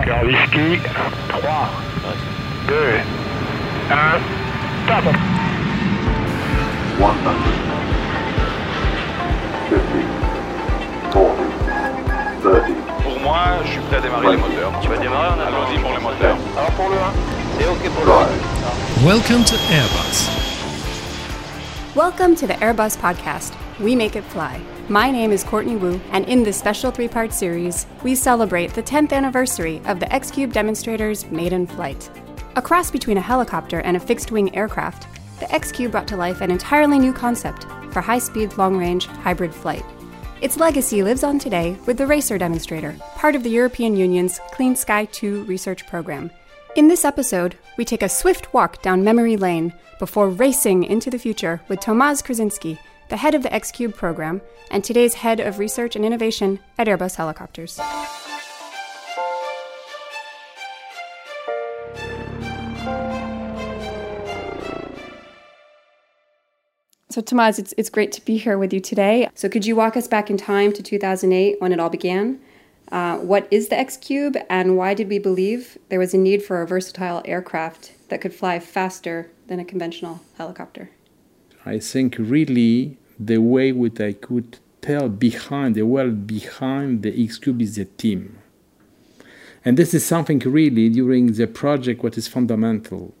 Cœur whisky. 3, 2, 1, top 100, 50, 40, 30, Pour moi, je suis prêt à démarrer les moteurs. Tu vas démarrer en Allons-y pour les moteurs. Alors pour le 1. C'est ok pour le 5, Welcome to Airbus. Welcome to the Airbus podcast. We make it fly. My name is Courtney Wu, and in this special three part series, we celebrate the 10th anniversary of the X Cube demonstrator's maiden flight. A cross between a helicopter and a fixed wing aircraft, the X Cube brought to life an entirely new concept for high speed, long range hybrid flight. Its legacy lives on today with the Racer demonstrator, part of the European Union's Clean Sky 2 research program. In this episode, we take a swift walk down memory lane before racing into the future with Tomasz Krysinski, the head of the X Cube program and today's head of research and innovation at Airbus Helicopters. So, Tomasz, it's, it's great to be here with you today. So, could you walk us back in time to 2008 when it all began? Uh, what is the X Cube, and why did we believe there was a need for a versatile aircraft that could fly faster than a conventional helicopter? I think really the way what I could tell behind the world behind the X Cube is the team. And this is something really during the project what is fundamental.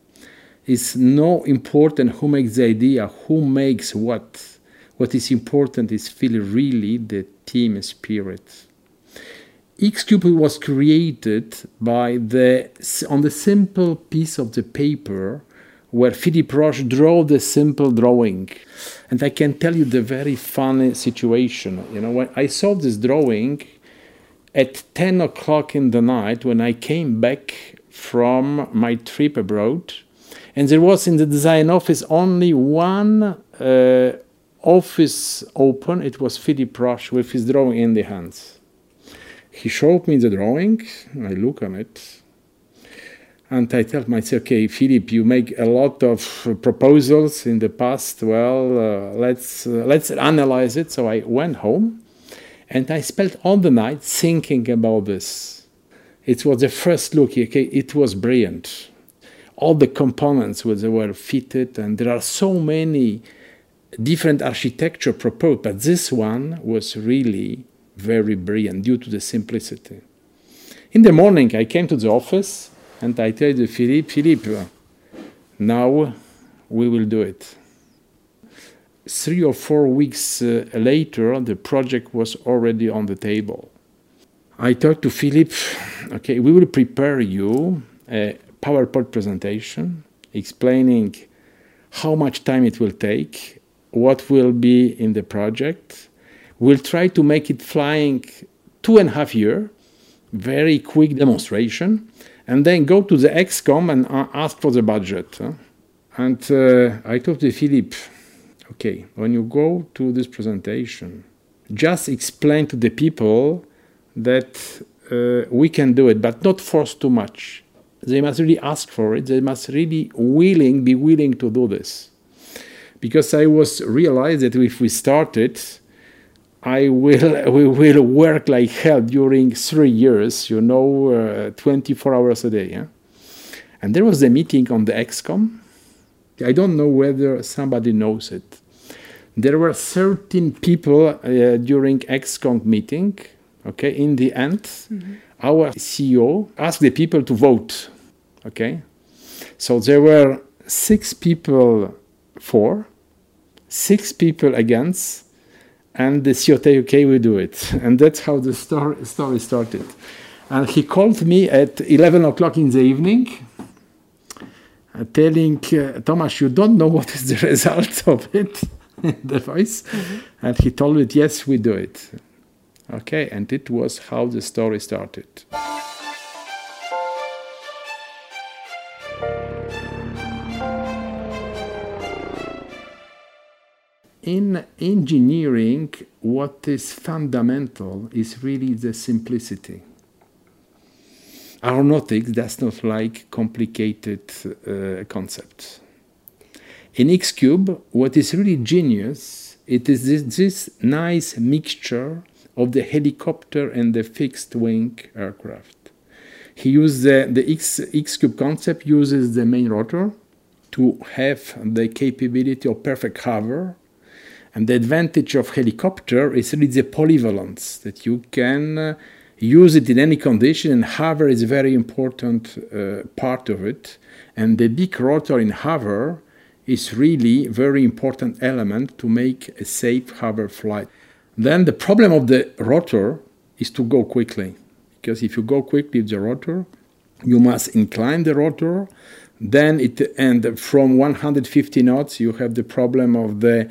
It's no important who makes the idea, who makes what. What is important is feel really the team spirit. X-Cube was created by the on the simple piece of the paper where Philippe Roesch drew the simple drawing. And I can tell you the very funny situation. You know, when I saw this drawing at 10 o'clock in the night when I came back from my trip abroad, and there was in the design office only one uh, office open. It was Philippe Roesch with his drawing in the hands. He showed me the drawing. I look on it, and I tell myself, okay, Philippe, you make a lot of proposals in the past. Well, uh, let's uh, let's analyze it. So I went home, and I spent all the night thinking about this. It was the first look. Okay, it was brilliant. All the components were, were fitted, and there are so many different architecture proposed, but this one was really very brilliant due to the simplicity. In the morning, I came to the office and I told Philippe, Philippe, now we will do it. Three or four weeks uh, later, the project was already on the table. I talked to Philippe, okay, we will prepare you a PowerPoint presentation explaining how much time it will take, what will be in the project. We'll try to make it flying two and a half year, very quick demonstration, and then go to the XCOM and uh, ask for the budget. And uh, I told to Philippe, okay, when you go to this presentation, just explain to the people that uh, we can do it, but not force too much. They must really ask for it. They must really willing, be willing to do this. Because I was realized that if we start it, I will we will work like hell during three years, you know, uh, 24 hours a day. Yeah? And there was a meeting on the XCOM. I don't know whether somebody knows it. There were 13 people uh, during XCOM meeting. Okay, in the end, our CEO asked the people to vote. Okay, so there were six people for, six people against, and the okay, we do it. And that's how the story, story started. And he called me at 11 o'clock in the evening, uh, telling, uh, Thomas, you don't know what is the result of it, the voice. And he told me, yes, we do it. Okay, and it was how the story started. In engineering, what is fundamental is really the simplicity. Aeronautics does not like complicated uh, concepts. In X-Cube, what is really genius, it is this, this nice mixture of the helicopter and the fixed wing aircraft. He used the, the X, X cube concept uses the main rotor to have the capability of perfect hover. And the advantage of helicopter is really the polyvalence that you can uh, use it in any condition, and hover is a very important uh, part of it. And the big rotor in hover is really very important element to make a safe hover flight. Then the problem of the rotor is to go quickly, because if you go quickly with the rotor, you must incline the rotor. Then it and from 150 knots you have the problem of the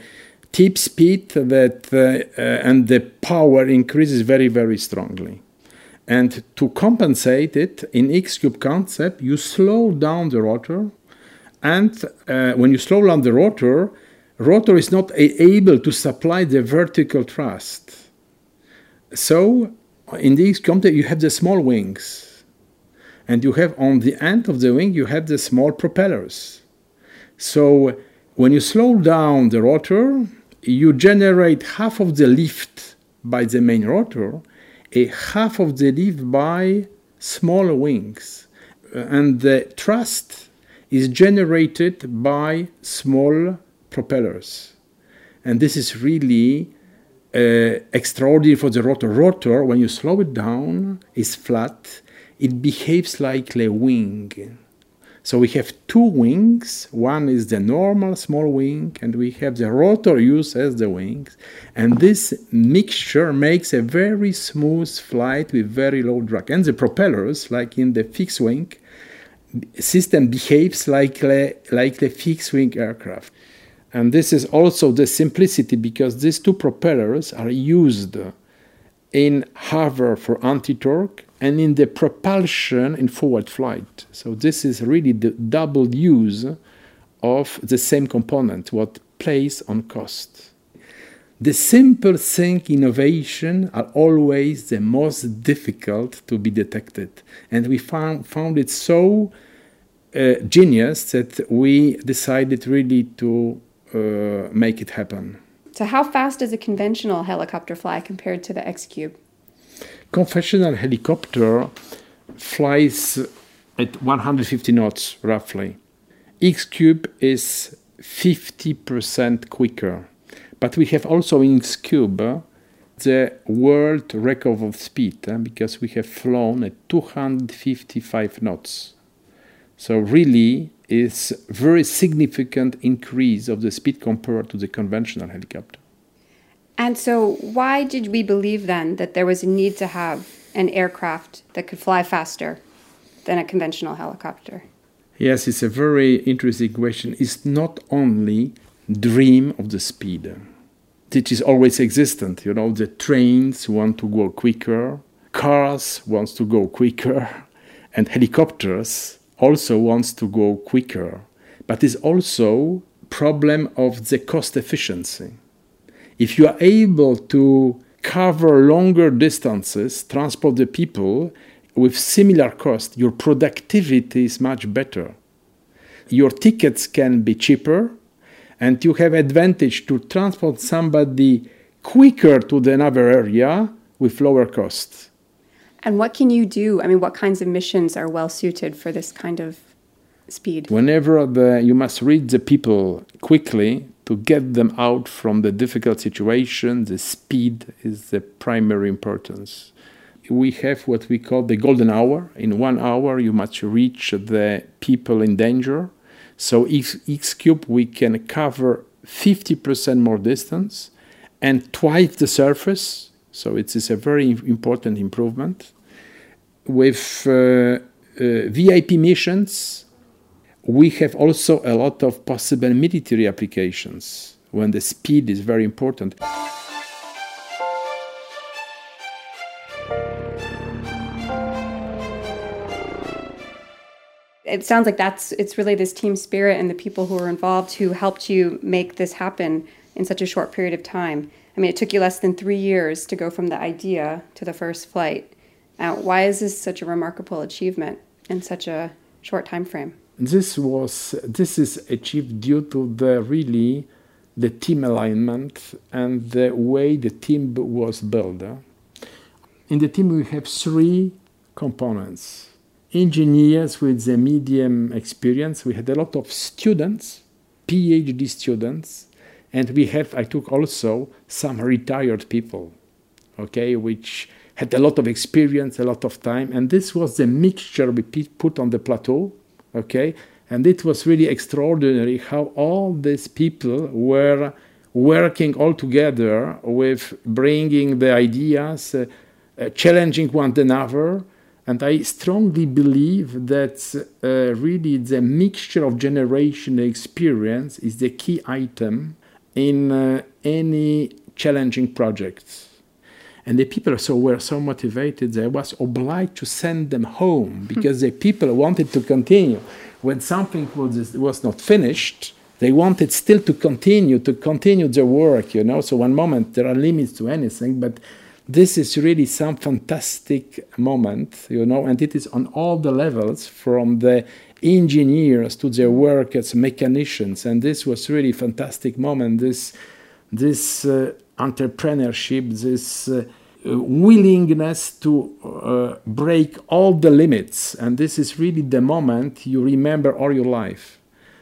tip speed that uh, and the power increases very very strongly. And to compensate it in X cube concept, you slow down the rotor, and uh, when you slow down the rotor, rotor is not able to supply the vertical thrust. So in the X concept, you have the small wings, and you have on the end of the wing you have the small propellers. So when you slow down the rotor, you generate half of the lift by the main rotor, a half of the lift by small wings, Uh, and the thrust is generated by small propellers. And this is really uh, extraordinary for the rotor. Rotor, when you slow it down, is flat. It behaves like a wing. So we have two wings. One is the normal small wing, and we have the rotor used as the wings. And this mixture makes a very smooth flight with very low drag. And the propellers, like in the fixed wing, system behaves like like a fixed wing aircraft. And this is also the simplicity because these two propellers are used in hover for anti-torque and in the propulsion in forward flight. So this is really the double use of the same component, what plays on cost. The simple thing innovation are always the most difficult to be detected. And we found, found it so uh, genius that we decided really to uh, make it happen. So, how fast does a conventional helicopter fly compared to the X Cube? Conventional helicopter flies at 150 knots roughly. X Cube is 50% quicker. But we have also in X Cube uh, the world record of speed uh, because we have flown at 255 knots. So really, it's very significant increase of the speed compared to the conventional helicopter. And so, why did we believe then that there was a need to have an aircraft that could fly faster than a conventional helicopter? Yes, it's a very interesting question. It's not only dream of the speed, which is always existent. You know, the trains want to go quicker, cars wants to go quicker, and helicopters also wants to go quicker. But it's also problem of the cost efficiency. If you are able to cover longer distances, transport the people with similar cost, your productivity is much better. Your tickets can be cheaper, and you have advantage to transport somebody quicker to the another area with lower cost. And what can you do? I mean, what kinds of missions are well suited for this kind of speed? Whenever the, you must read the people quickly to get them out from the difficult situation, the speed is the primary importance. We have what we call the golden hour. In one hour, you must reach the people in danger. So X, X cube, we can cover 50% more distance and twice the surface. So it is a very important improvement. With uh, uh, VIP missions, we have also a lot of possible military applications when the speed is very important. It sounds like that's it's really this team spirit and the people who were involved who helped you make this happen in such a short period of time. I mean, it took you less than three years to go from the idea to the first flight. Now, why is this such a remarkable achievement in such a short time frame? This was this is achieved due to the really the team alignment and the way the team was built. In the team, we have three components. engineers with the medium experience. We had a lot of students, PhD students, and we have. I took also some retired people, okay, which had a lot of experience, a lot of time, and this was the mixture we put on the plateau, okay, and it was really extraordinary how all these people were working all together with bringing the ideas, uh, uh, challenging one another. And I strongly believe that uh, really the mixture of generation experience is the key item in uh, any challenging project. And the people so were so motivated I was obliged to send them home because the people wanted to continue. When something was, was not finished, they wanted still to continue to continue their work you know? So one moment there are limits to anything but this is really some fantastic moment you know? And it is on all the levels from the engineers to their workers mechanicians and this was really fantastic moment. This this uh, entrepreneurship this uh, willingness to uh, break all the limits and this is really the moment you remember all your life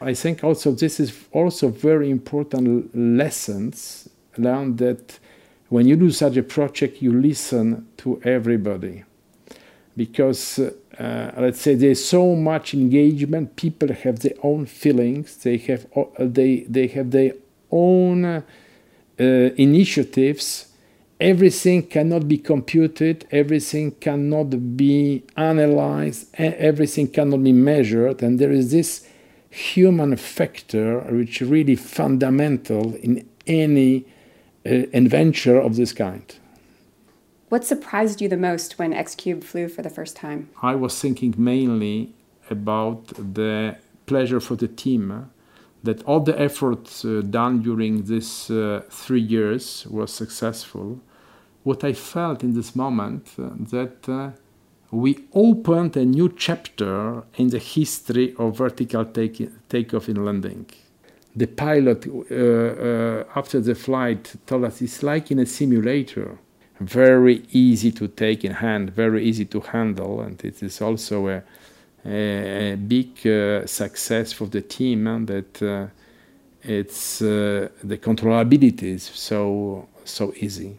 I think also this is also very important lessons learned that when you do such a project, you listen to everybody. Because uh, let's say there's so much engagement, people have their own feelings, they have, they, they have their own uh, initiatives. Everything cannot be computed, everything cannot be analyzed, everything cannot be measured, and there is this human factor which is really fundamental in any uh, adventure of this kind. What surprised you the most when X-Cube flew for the first time? I was thinking mainly about the pleasure for the team that all the efforts uh, done during these uh, three years was successful. What I felt in this moment uh, that uh, we opened a new chapter in the history of vertical take, takeoff and landing. The pilot, uh, uh, after the flight, told us it's like in a simulator, very easy to take in hand, very easy to handle, and it is also a, a, big uh, success for the team and that uh, it's uh, the controllability is so so easy.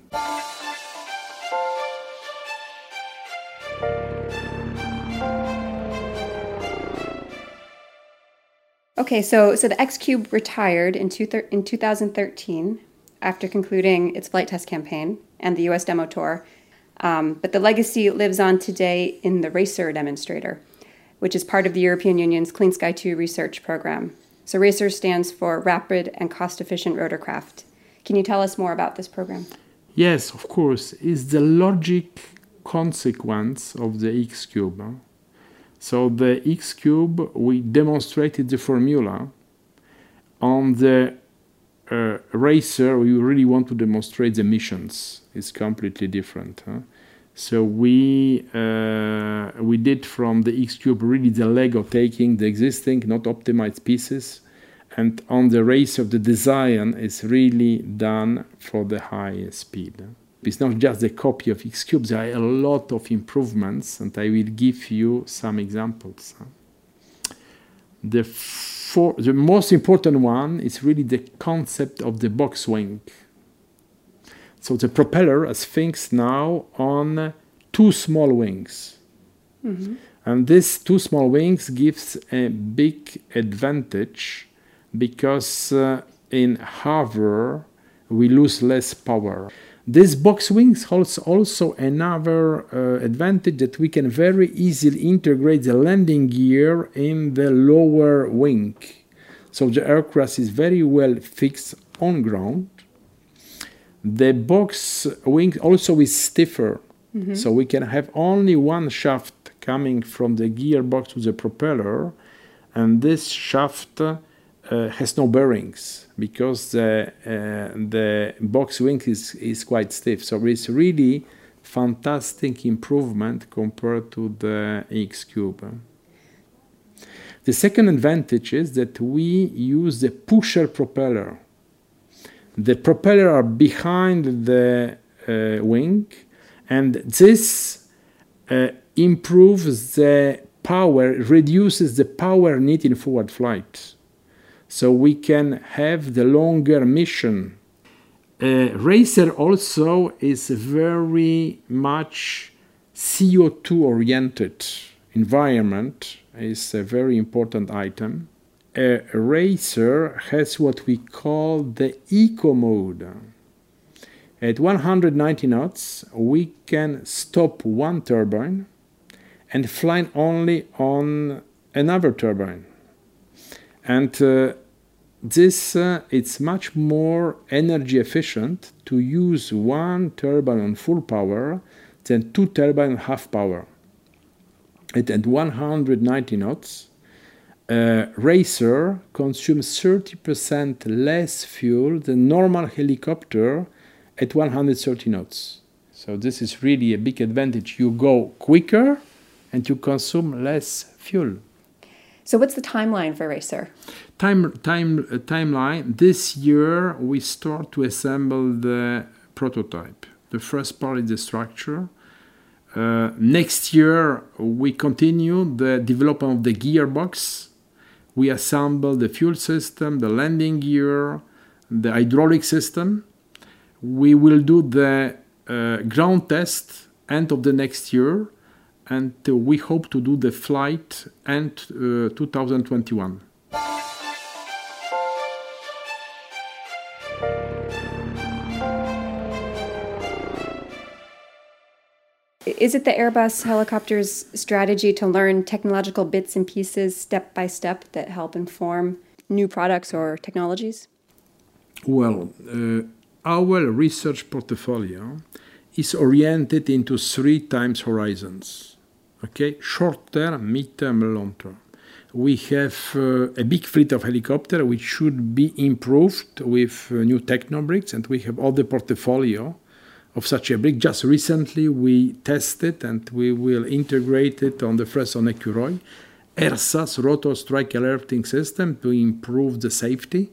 Okay, so so the X Cube retired in, two thir- in 2013 after concluding its flight test campaign and the U.S. demo tour. Um, but the legacy lives on today in the Racer demonstrator, which is part of the European Union's Clean Sky 2 research program. So Racer stands for Rapid and Cost Efficient Rotorcraft. Can you tell us more about this program? Yes, of course. It's the logic consequence of the X Cube. So the x cube, we demonstrated the formula. On the uh, racer, we really want to demonstrate the missions. It's completely different. Huh? So we uh, we did from the X cube really the Lego taking the existing, not optimized pieces, and on the race of the design is really done for the high speed. It's not just a copy of X-Cube, there are a lot of improvements, and I will give you some examples. The, for, the most important one is really the concept of the box wing. So the propeller has things now on two small wings. Mm-hmm. And these two small wings gives a big advantage because uh, in hover we lose less power. This box wings holds also another uh, advantage that we can very easily integrate the landing gear in the lower wing. So the aircraft is very well fixed on ground. The box wing also is stiffer, mm-hmm. so we can have only one shaft coming from the gearbox to the propeller, and this shaft uh, has no bearings because the, uh, the box wing is, is quite stiff. So it's really fantastic improvement compared to the X Cube. The second advantage is that we use the pusher propeller. The propeller are behind the uh, wing, and this uh, improves the power, reduces the power need in forward flight. So we can have the longer mission. Uh, Racer also is very much CO2 oriented environment is a very important item. A racer has what we call the eco mode. At 190 knots, we can stop one turbine and fly only on another turbine. And uh, this uh, it's much more energy efficient to use one turbine on full power than two turbine half power. It, at 190 knots, a racer consumes 30% less fuel than normal helicopter at 130 knots. So this is really a big advantage. You go quicker and you consume less fuel. So what's the timeline for Racer? Time, time, uh, timeline. This year we start to assemble the prototype. The first part is the structure. Uh, next year, we continue the development of the gearbox. We assemble the fuel system, the landing gear, the hydraulic system. We will do the uh, ground test end of the next year, and uh, we hope to do the flight end uh, 2021. Is it the Airbus helicopter's strategy to learn technological bits and pieces step by step that help inform new products or technologies? Well, uh, our research portfolio is oriented into three times horizons. Okay, short term, mid term, long term. We have uh, a big fleet of helicopters which should be improved with uh, new technobricks, and we have all the portfolio of such a brick. Just recently, we tested and we will integrate it on the Fresson Écureuil ERSA's rotor strike alerting system to improve the safety.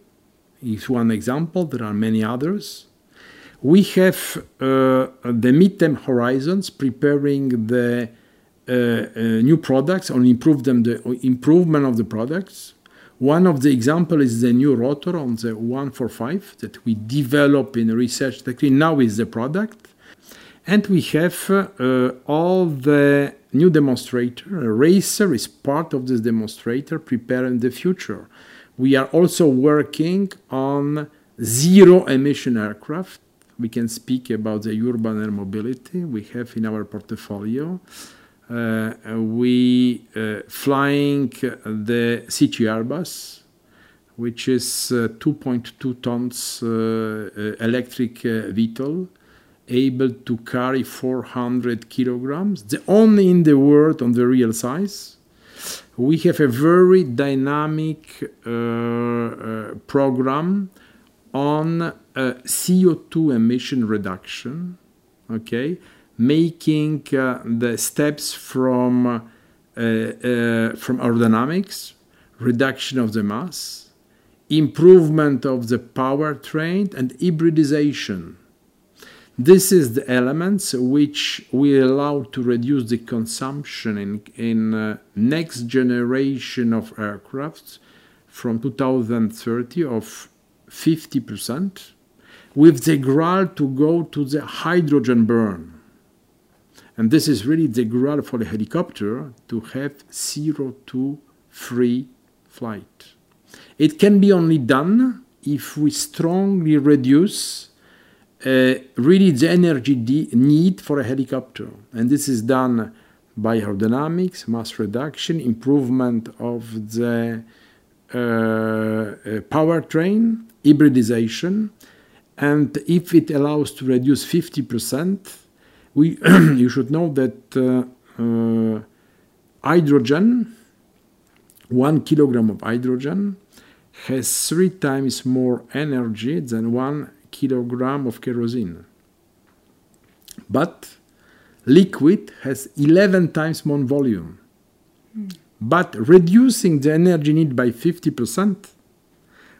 Is one example. There are many others. We have uh, the midterm horizons preparing the uh, uh, new products or improve them the improvement of the products. One of the example is the new rotor on the 145 that we develop in research that now is the product. And we have uh, all the new demonstrator. A racer is part of this demonstrator preparing the future. We are also working on zero emission aircraft. We can speak about the urban air mobility we have in our portfolio. Uh, we uh, flying the CityAirbus, which is 2.2 uh, tons electric VTOL, able to carry 400 kilograms, the only in the world on the real size. We have a very dynamic program on uh, CO2 emission reduction. Okay, making uh, the steps from uh, uh, from aerodynamics, reduction of the mass, improvement of the powertrain, and hybridization. This is the elements which will allow to reduce the consumption in, in uh, next generation of aircrafts from 2030 of 50% with the goal to go to the hydrogen burn and this is really the goal for the helicopter to have CO2 free flight. It can be only done if we strongly reduce uh, really the energy need for a helicopter. And this is done by aerodynamics, mass reduction, improvement of the uh, uh, powertrain, hybridization, and if it allows to reduce 50%, we you should know that uh, uh, hydrogen, one kilogram of hydrogen, has three times more energy than one kilogram of kerosene. But liquid has 11 times more volume. Mm. But reducing the energy need by 50%,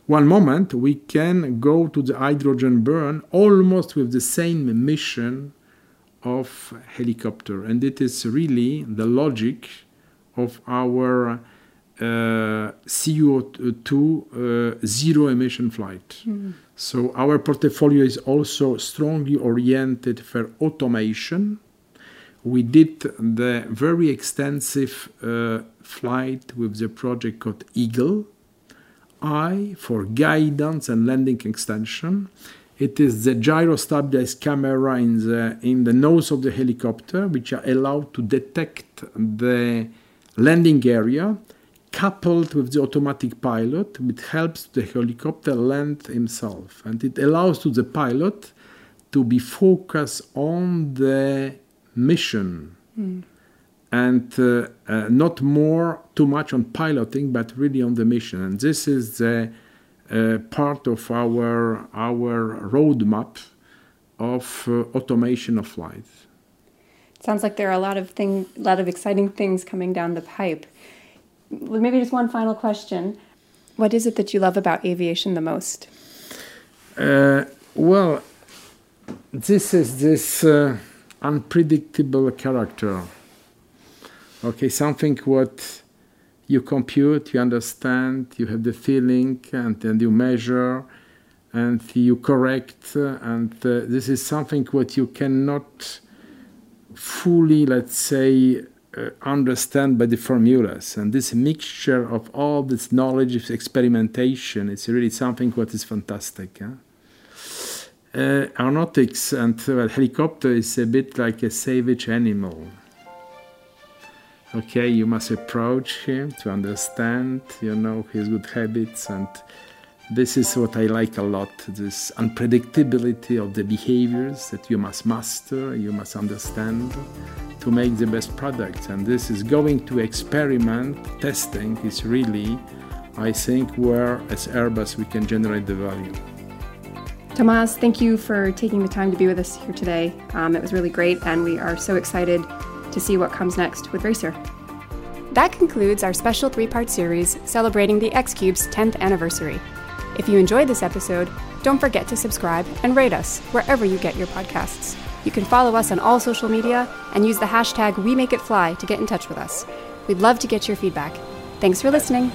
one moment we can go to the hydrogen burn almost with the same emission of helicopter and it is really the logic of our uh, CO2 uh, zero emission flight. So our portfolio is also strongly oriented for automation. We did the very extensive uh, flight with the project called Eagle. I for guidance and landing extension. It is the gyro stabilized camera in the in the nose of the helicopter, which are allowed to detect the landing area, coupled with the automatic pilot, which helps the helicopter land himself, and it allows to the pilot to be focused on the mission. And uh, uh, not more too much on piloting, but really on the mission. And this is the part of our our roadmap of uh, automation of flight. Sounds like there are a lot of thing, a lot of exciting things coming down the pipe. Well, Maybe just one final question. What is it that you love about aviation the most? Uh, well, this is this uh, unpredictable character. Okay, something what you compute, you understand, you have the feeling, and then you measure, and you correct, and uh, this is something what you cannot fully, let's say, uh, understand by the formulas. And this mixture of all this knowledge, this experimentation, it's really something what is fantastic. Huh? Uh, aeronautics and helicopter is a bit like a savage animal. Okay, you must approach him to understand, you know, his good habits, and this is what I like a lot this unpredictability of the behaviors that you must master, you must understand to make the best product. And this is going to experiment, testing is really, I think, where as Airbus we can generate the value. Tomas, thank you for taking the time to be with us here today. Um, it was really great, and we are so excited to see what comes next with Racer. That concludes our special three part series celebrating the X Cube's 10th anniversary. If you enjoyed this episode, don't forget to subscribe and rate us wherever you get your podcasts. You can follow us on all social media and use the hashtag WeMakeItFly to get in touch with us. We'd love to get your feedback. Thanks for listening.